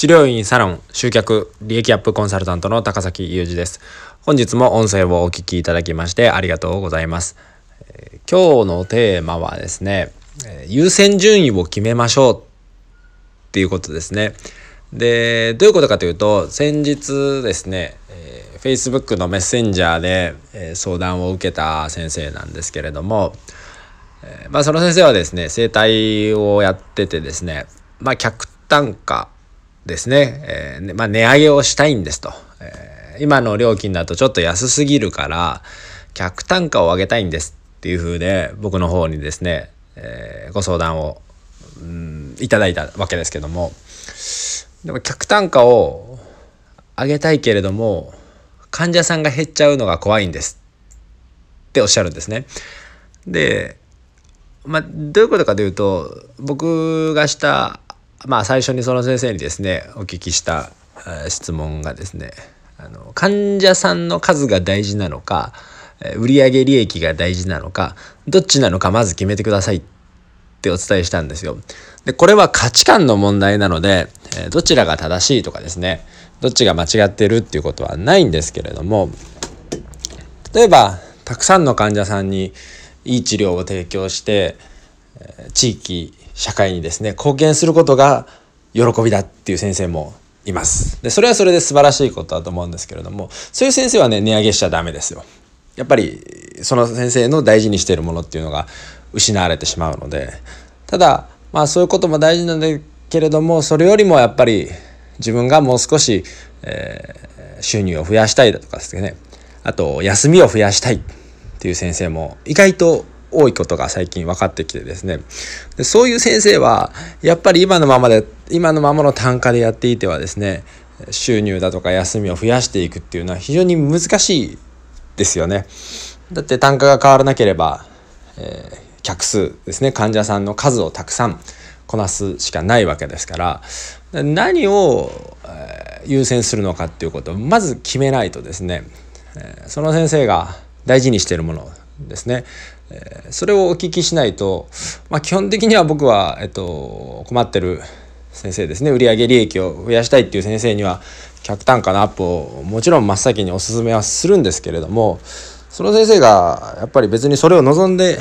治療院サロン集客利益アップコンサルタントの高崎裕二です。本日も音声をお聞きいただきましてありがとうございます。えー、今日のテーマはですね、え優先順位を決めましょうっていうことですね。で、どういうことかというと、先日ですね、えー、Facebook のメッセンジャーで、えー、相談を受けた先生なんですけれども、えー、まあその先生はですね、整体をやっててですね、まあ客単価ですね、えー、まあ、値上げをしたいんですと、えー、今の料金だとちょっと安すぎるから客単価を上げたいんですっていう風で僕の方にですね、えー、ご相談を、うん、いただいたわけですけども。でも客単価を上げたいけれども患者さんが減っちゃうのが怖いんですっておっしゃるんですね。でまあどういうことかというと僕がしたまあ最初にその先生にですねお聞きした質問がですねあの患者さんの数が大事なのか売上利益が大事なのかどっちなのかまず決めてくださいってお伝えしたんですよ。でこれは価値観の問題なのでどちらが正しいとかですねどっちが間違ってるっていうことはないんですけれども例えばたくさんの患者さんにいい治療を提供して地域社会にですね貢献することが喜びだっていう先生もいます。でそれはそれで素晴らしいことだと思うんですけれどもそういう先生はね値上げしちゃダメですよ。やっぱりその先生の大事にしているものっていうのが失われてしまうのでただまあそういうことも大事なんだけれどもそれよりもやっぱり自分がもう少し、えー、収入を増やしたいだとかですねあと休みを増やしたいっていう先生も意外と多いことが最近分かってきてですね。でそういう先生はやっぱり今のままで今のままの単価でやっていてはですね収入だとか休みを増やしていくっていうのは非常に難しいですよね。だって単価が変わらなければ、えー、客数ですね患者さんの数をたくさんこなすしかないわけですから。何を、えー、優先するのかっていうことをまず決めないとですね、えー、その先生が大事にしているものですね。えそれをお聞きしないと、まあ、基本的には僕は、えっと、困ってる先生ですね。売上利益を増やしたいっていう先生には客単価のアップをもちろん真っ先におすすめはするんですけれどもその先生がやっぱり別にそれを望んで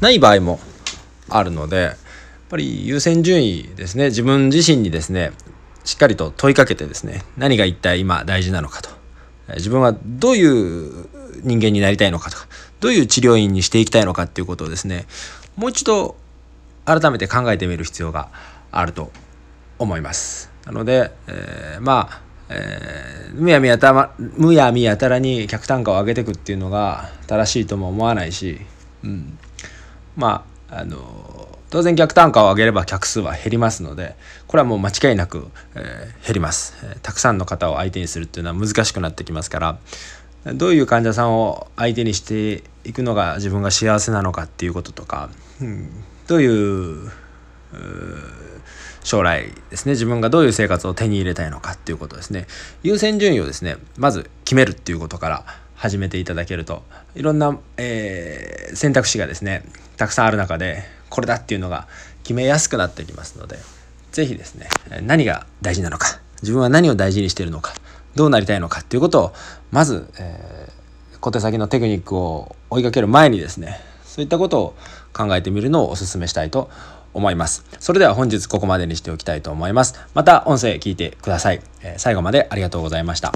ない場合もあるのでやっぱり優先順位ですね。自分自身にですねしっかりと問いかけてですね何が一体今大事なのかと。自分はどういう人間になりたいのかとかどういう治療院にしていきたいのかっていうことをですねもう一度改めて考えてみる必要があると思います。なので、えー、まあ、えー、むやみやたまむやみやたらに客単価を上げていくっていうのが正しいとも思わないし、うん、まああの当然客単価を上げれば客数は減りますのでこれはもう間違いなく、えー、減ります、えー、たくさんの方を相手にするっていうのは難しくなってきますからどういう患者さんを相手にしていくのが自分が幸せなのかっていうこととか、うん、どういう将来ですね。自分がどういう生活を手に入れたいのかっていうことですね。優先順位をですねまず決めるっていうことから始めていただけるといろんな、えー、選択肢がですねたくさんある中でこれだっていうのが決めやすくなってきますので是非ですね何が大事なのか自分は何を大事にしてるのかどうなりたいのかっていうことをまず、えー、小手先のテクニックを追いかける前にですねそういったことを考えてみるのをお勧めしたいと思います。それでは本日ここまでにしておきたいと思います。また音声聞いてください。えー、最後までありがとうございました。